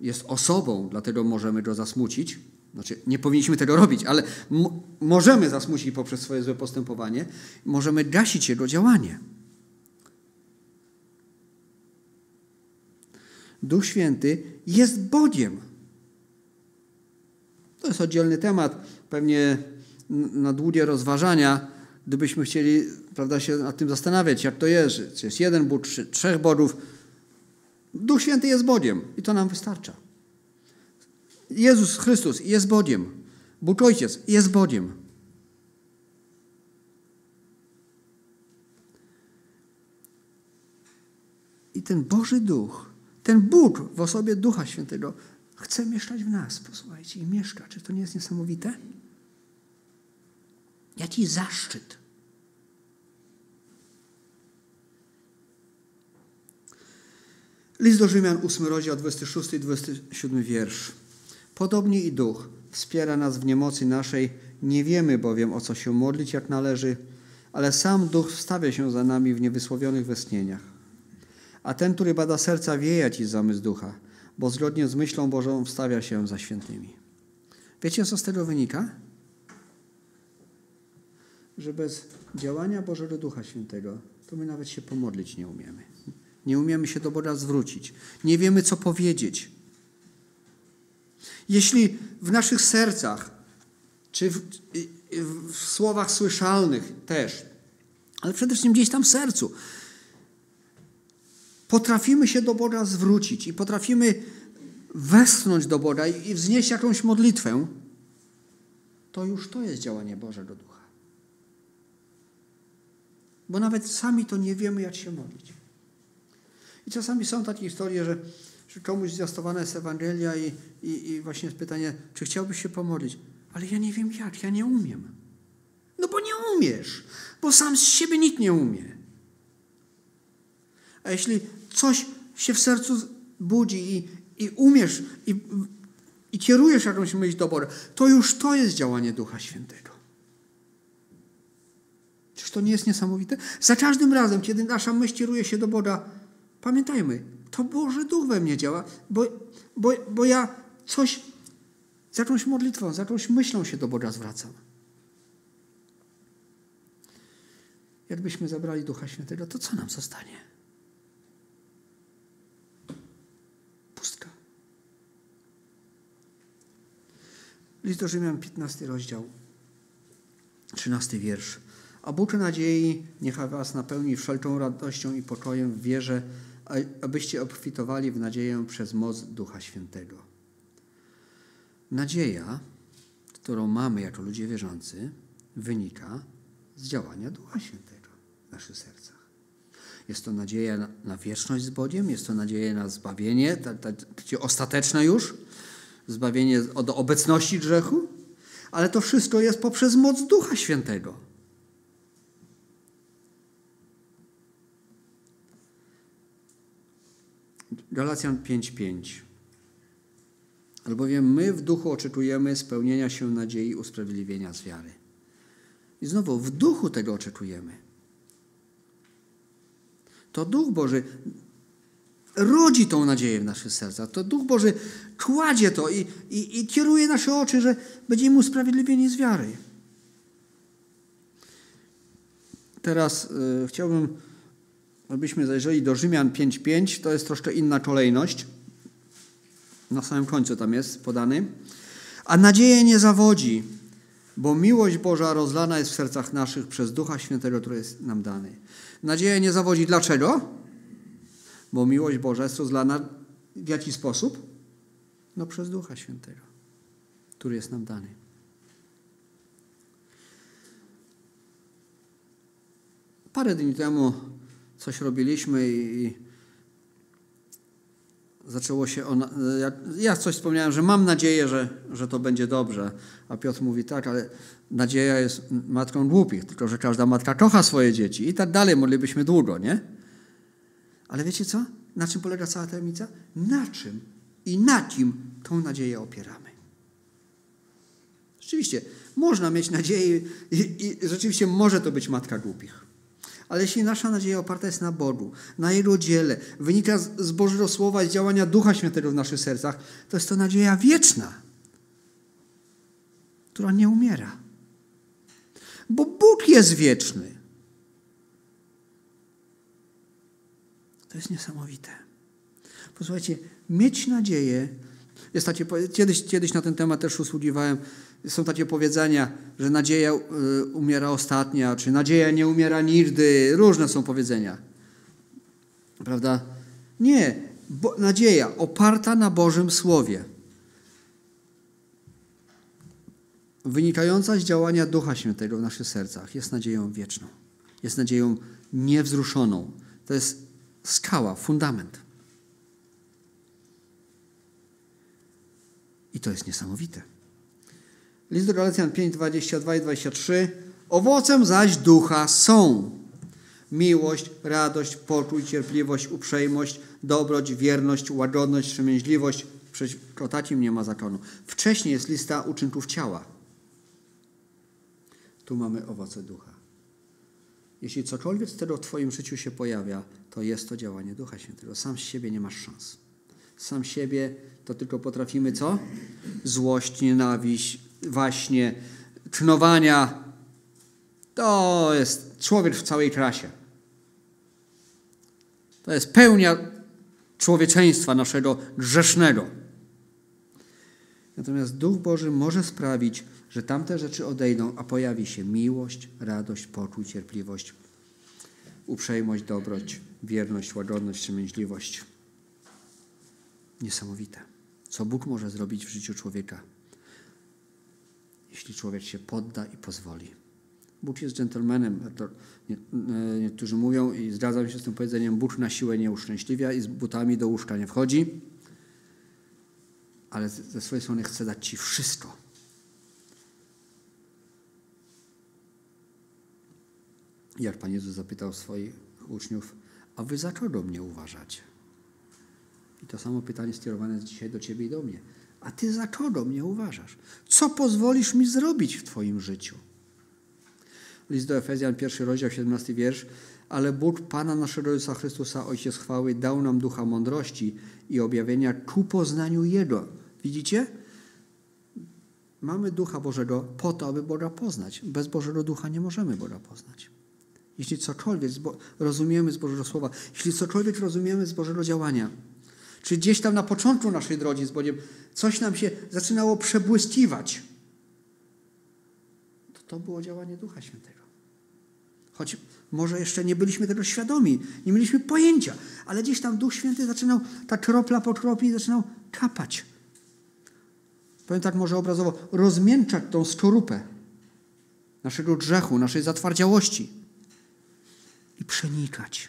jest osobą, dlatego możemy go zasmucić. Znaczy, nie powinniśmy tego robić, ale możemy zasmucić poprzez swoje złe postępowanie. Możemy gasić jego działanie. Duch Święty jest Bogiem. To jest oddzielny temat, pewnie na długie rozważania, gdybyśmy chcieli prawda, się nad tym zastanawiać, jak to jest, czy jest jeden Bóg, czy trzech Bogów, Duch Święty jest Bogiem i to nam wystarcza. Jezus Chrystus jest Bogiem. Bóg Ojciec jest Bogiem. I ten Boży Duch, ten Bóg w osobie Ducha Świętego chce mieszkać w nas. Posłuchajcie, i mieszka. Czy to nie jest niesamowite? Jaki zaszczyt. List do Rzymian, 8 rozdział, 26 i 27 wiersz. Podobnie i Duch wspiera nas w niemocy naszej. Nie wiemy bowiem, o co się modlić, jak należy, ale sam Duch wstawia się za nami w niewysłowionych westchnieniach. A ten, który bada serca, wie, jaki zamysł Ducha, bo zgodnie z myślą Bożą wstawia się za świętymi. Wiecie, co z tego wynika? Że bez działania Bożego Ducha Świętego to my nawet się pomodlić nie umiemy. Nie umiemy się do Boga zwrócić. Nie wiemy, co powiedzieć. Jeśli w naszych sercach, czy w, w słowach słyszalnych też, ale przede wszystkim gdzieś tam w sercu, potrafimy się do Boga zwrócić i potrafimy westchnąć do Boga i wznieść jakąś modlitwę, to już to jest działanie Bożego Ducha. Bo nawet sami to nie wiemy, jak się modlić. I czasami są takie historie, że, że komuś zwiastowana jest Ewangelia i, i, i właśnie jest pytanie, czy chciałbyś się pomodlić? Ale ja nie wiem jak, ja nie umiem. No bo nie umiesz, bo sam z siebie nikt nie umie. A jeśli coś się w sercu budzi i, i umiesz i, i kierujesz jakąś myśl do Boga, to już to jest działanie Ducha Świętego. Czyż to nie jest niesamowite? Za każdym razem, kiedy nasza myśl kieruje się do Boga, pamiętajmy, to Boży Duch we mnie działa, bo, bo, bo ja coś z jakąś modlitwą, z jakąś myślą się do Boga zwracam. Jakbyśmy zabrali Ducha Świętego, to co nam zostanie? List do Rzymian, 15 rozdział, 13 wiersz. A Bóg nadziei niechaj was napełni wszelką radością i pokojem w wierze, abyście obfitowali w nadzieję przez moc Ducha Świętego. Nadzieja, którą mamy jako ludzie wierzący, wynika z działania Ducha Świętego w naszych sercach. Jest to nadzieja na, wieczność z Bogiem, jest to nadzieja na zbawienie, takie ostateczne już, zbawienie od obecności grzechu, ale to wszystko jest poprzez moc Ducha Świętego. Galacjan 5:5. Albowiem my w duchu oczekujemy spełnienia się nadziei usprawiedliwienia z wiary. I znowu w duchu tego oczekujemy. To Duch Boży rodzi tą nadzieję w naszych sercach. To Duch Boży kładzie to i, i, i kieruje nasze oczy, że będziemy usprawiedliwieni z wiary. Teraz y, chciałbym abyśmy zajrzeli do Rzymian 5.5, to jest troszkę inna kolejność. Na samym końcu tam jest podany. A nadzieja nie zawodzi, bo miłość Boża rozlana jest w sercach naszych przez Ducha Świętego, który jest nam dany. Nadzieja nie zawodzi. Dlaczego? Bo miłość Boża jest rozlana w jaki sposób? No przez Ducha Świętego, który jest nam dany. Parę dni temu coś robiliśmy i zaczęło się ona, ja, ja, coś wspomniałem, że mam nadzieję, że, że to będzie dobrze. A Piotr mówi tak, ale nadzieja jest matką głupich, tylko że każda matka kocha swoje dzieci i tak dalej, moglibyśmy długo, nie? Ale wiecie co? Na czym polega cała tajemnica? Na czym i na kim tą nadzieję opieramy? Rzeczywiście, można mieć nadzieję i, i rzeczywiście może to być matka głupich. Ale jeśli nasza nadzieja oparta jest na Bogu, na Jego dziele, wynika z, z Bożego Słowa i działania Ducha Świętego w naszych sercach, to jest to nadzieja wieczna, która nie umiera. Bo Bóg jest wieczny. To jest niesamowite. Posłuchajcie, mieć nadzieję Jest takie, kiedyś, kiedyś na ten temat też usługiwałem. Są takie powiedzenia, że nadzieja y, umiera ostatnia, czy nadzieja nie umiera nigdy. Różne są powiedzenia. Prawda? Nie. Bo, nadzieja oparta na Bożym Słowie. Wynikająca z działania Ducha Świętego w naszych sercach jest nadzieją wieczną. Jest nadzieją niewzruszoną. To jest skała, fundament. I to jest niesamowite. List do Galacjan 5, 22 i 23. Owocem zaś ducha są miłość, radość, pokój, cierpliwość, uprzejmość, dobroć, wierność, łagodność, wstrzemięźliwość. Przeciwko takim nie ma zakonu. Wcześniej jest lista uczynków ciała. Tu mamy owoce ducha. Jeśli cokolwiek z tego w Twoim życiu się pojawia, to jest to działanie Ducha Świętego. Sam z siebie nie masz szans. Sam siebie to tylko potrafimy co? Złość, nienawiść, właśnie, cznowania. To jest człowiek w całej krasie. To jest pełnia człowieczeństwa naszego grzesznego. Natomiast Duch Boży może sprawić, że tamte rzeczy odejdą, a pojawi się miłość, radość, pokój, cierpliwość, uprzejmość, dobroć, wierność, łagodność, wstrzemięźliwość. Niesamowite. Co Bóg może zrobić w życiu człowieka, jeśli człowiek się podda i pozwoli. Bóg jest dżentelmenem. Niektórzy mówią i zgadzam się z tym powiedzeniem, Bóg na siłę nie uszczęśliwia i z butami do łóżka nie wchodzi, ale ze swojej strony chce dać Ci wszystko. Jak Pan Jezus zapytał swoich uczniów, a wy za kogo mnie uważacie? I to samo pytanie skierowane jest dzisiaj do Ciebie i do mnie. A Ty za kogo mnie uważasz? Co pozwolisz mi zrobić w Twoim życiu? List do Efezjan, pierwszy rozdział, 17 wiersz. Ale Bóg Pana naszego Jezusa Chrystusa, Ojciec chwały, dał nam ducha mądrości i objawienia ku poznaniu Jego. Widzicie? Mamy ducha Bożego po to, aby Boga poznać. Bez Bożego ducha nie możemy Boga poznać. Jeśli cokolwiek rozumiemy z Bożego Słowa, jeśli cokolwiek rozumiemy z Bożego działania, czy gdzieś tam na początku naszej drogi z Bogiem coś nam się zaczynało przebłyskiwać, to to było działanie Ducha Świętego. Choć może jeszcze nie byliśmy tego świadomi, nie mieliśmy pojęcia, ale gdzieś tam Duch Święty zaczynał, ta kropla po kropli zaczynał kapać. Powiem tak może obrazowo, rozmięczać tą skorupę naszego grzechu, naszej zatwardziałości i przenikać.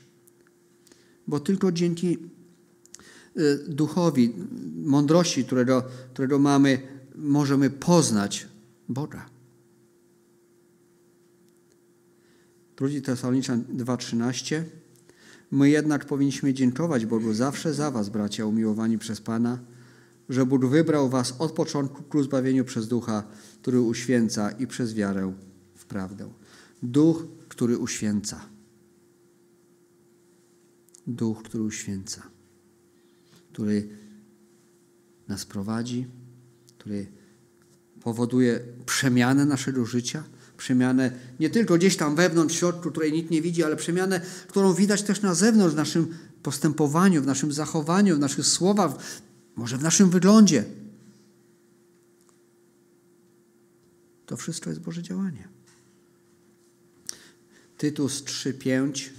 Bo tylko dzięki duchowi, mądrości, którego, którego mamy, możemy poznać Boga. Drugi Tesaloniczan 2,13 My jednak powinniśmy dziękować Bogu zawsze za was, bracia umiłowani przez Pana, że Bóg wybrał was od początku ku zbawieniu przez Ducha, który uświęca i przez wiarę w prawdę. Duch, który uświęca. Duch, który uświęca, który nas prowadzi, który powoduje przemianę naszego życia, przemianę nie tylko gdzieś tam wewnątrz, w środku, której nikt nie widzi, ale przemianę, którą widać też na zewnątrz, w naszym postępowaniu, w naszym zachowaniu, w naszych słowach, może w naszym wyglądzie. To wszystko jest Boże działanie. Tytus 3:5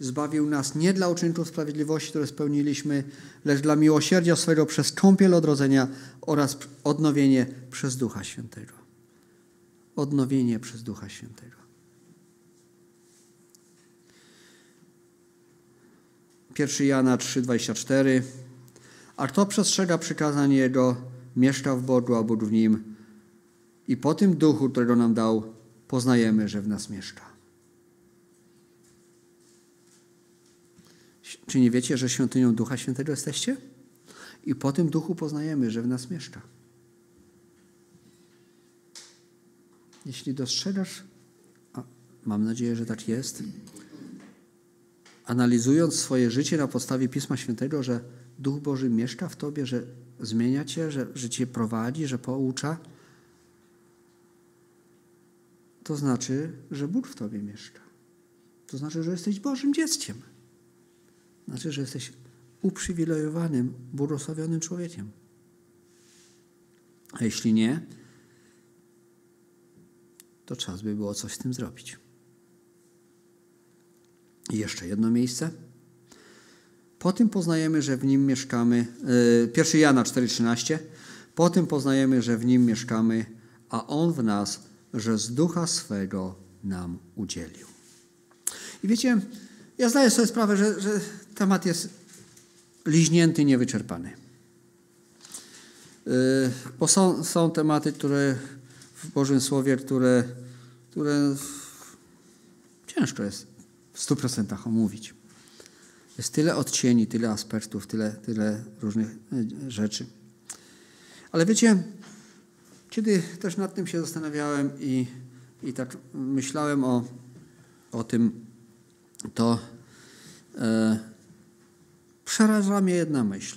Zbawił nas nie dla uczynków sprawiedliwości, które spełniliśmy, lecz dla miłosierdzia swego przez kąpiel odrodzenia oraz odnowienie przez Ducha Świętego. Odnowienie przez Ducha Świętego. Pierwszy Jana 3,24 A kto przestrzega przykazań Jego, mieszka w Bogu, a Bóg w Nim i po tym Duchu, którego nam dał, poznajemy, że w nas mieszka. Czy nie wiecie, że świątynią Ducha Świętego jesteście? I po tym Duchu poznajemy, że w nas mieszka. Jeśli dostrzegasz, a mam nadzieję, że tak jest, analizując swoje życie na podstawie Pisma Świętego, że Duch Boży mieszka w tobie, że zmienia cię, że, że cię prowadzi, że poucza, to znaczy, że Bóg w tobie mieszka. To znaczy, że jesteś Bożym dzieckiem. Znaczy, że jesteś uprzywilejowanym, błogosławionym człowiekiem. A jeśli nie, to czas by było coś z tym zrobić. I jeszcze jedno miejsce. Po tym poznajemy, że w nim mieszkamy. 1 Jana 4,13. Po tym poznajemy, że w nim mieszkamy, a on w nas, że z ducha swego nam udzielił. I wiecie, ja zdaję sobie sprawę, że, że temat jest liźnięty, niewyczerpany. Yy, bo są, są tematy, które w Bożym Słowie, które, które ciężko jest w stu procentach omówić. Jest tyle odcieni, tyle aspektów, tyle, tyle różnych e, rzeczy. Ale wiecie, kiedy też nad tym się zastanawiałem i, i tak myślałem o, o tym, to e, przeraża mnie jedna myśl.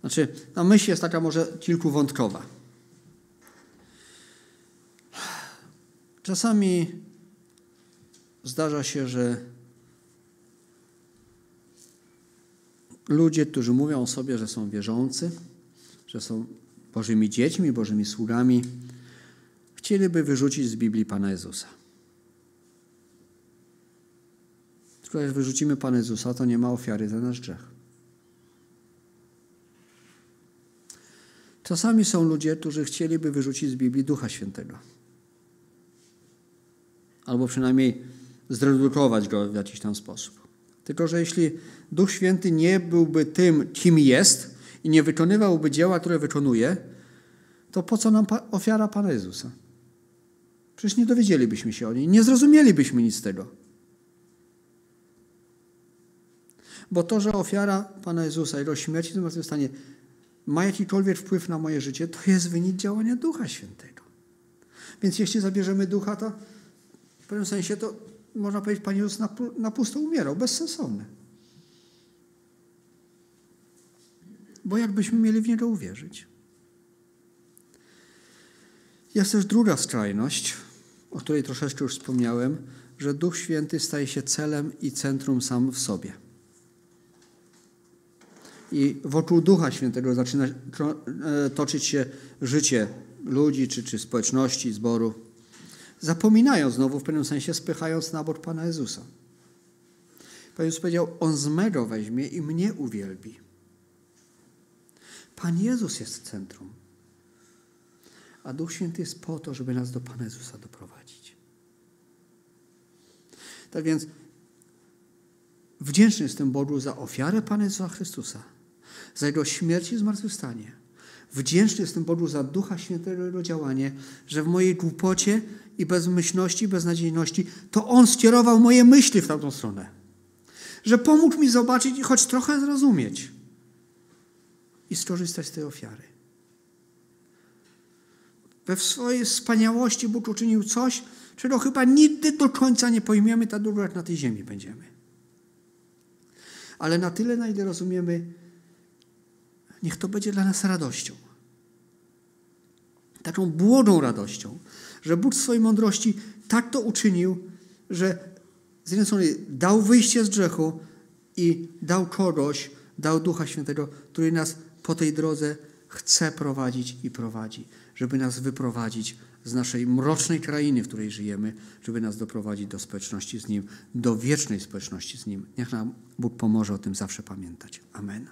Znaczy, ta myśl jest taka może kilkuwątkowa. Czasami zdarza się, że ludzie, którzy mówią o sobie, że są wierzący, że są Bożymi dziećmi, Bożymi sługami, chcieliby wyrzucić z Biblii Pana Jezusa. Tylko jak wyrzucimy Pana Jezusa, to nie ma ofiary za nasz grzech. Czasami są ludzie, którzy chcieliby wyrzucić z Biblii Ducha Świętego. Albo przynajmniej zredukować go w jakiś tam sposób. Tylko, że jeśli Duch Święty nie byłby tym, kim jest i nie wykonywałby dzieła, które wykonuje, to po co nam ofiara Pana Jezusa? Przecież nie dowiedzielibyśmy się o niej, nie zrozumielibyśmy nic z tego. Bo to, że ofiara Pana Jezusa, Jego śmierci w zmartwychwstanie ma jakikolwiek wpływ na moje życie, to jest wynik działania Ducha Świętego. Więc jeśli zabierzemy Ducha, to w pewnym sensie to można powiedzieć, Pan Jezus na, na pusto umierał, bezsensowne. Bo jakbyśmy mieli w Niego uwierzyć? Jest też druga skrajność, o której troszeczkę już wspomniałem, że Duch Święty staje się celem i centrum sam w sobie. I wokół Ducha Świętego zaczyna e, toczyć się życie ludzi czy, czy społeczności, zboru zapominają znowu w pewnym sensie, spychając na bok Pana Jezusa. Pan Jezus powiedział, On z mego weźmie i mnie uwielbi. Pan Jezus jest centrum. A Duch Święty jest po to, żeby nas do Pana Jezusa doprowadzić. Tak więc wdzięczny jestem Bogu za ofiarę Pana Jezusa Chrystusa, za Jego śmierć i zmartwychwstanie. Wdzięczny jestem Bogu za Ducha Świętego Jego działanie, że w mojej głupocie i bezmyślności, beznadziejności, to On skierował moje myśli w tamtą stronę. Że pomógł mi zobaczyć i choć trochę zrozumieć i skorzystać z tej ofiary. We swojej wspaniałości Bóg uczynił coś, czego chyba nigdy do końca nie pojmiemy, tak długo jak na tej ziemi będziemy. Ale na tyle, na ile rozumiemy, niech to będzie dla nas radością. Taką błodą radością, że Bóg w swojej mądrości tak to uczynił, że z jednej strony dał wyjście z grzechu i dał kogoś, dał Ducha Świętego, który nas po tej drodze chce prowadzić i prowadzi, żeby nas wyprowadzić z naszej mrocznej krainy, w której żyjemy, żeby nas doprowadzić do społeczności z Nim, do wiecznej społeczności z Nim. Niech nam Bóg pomoże o tym zawsze pamiętać. Amen.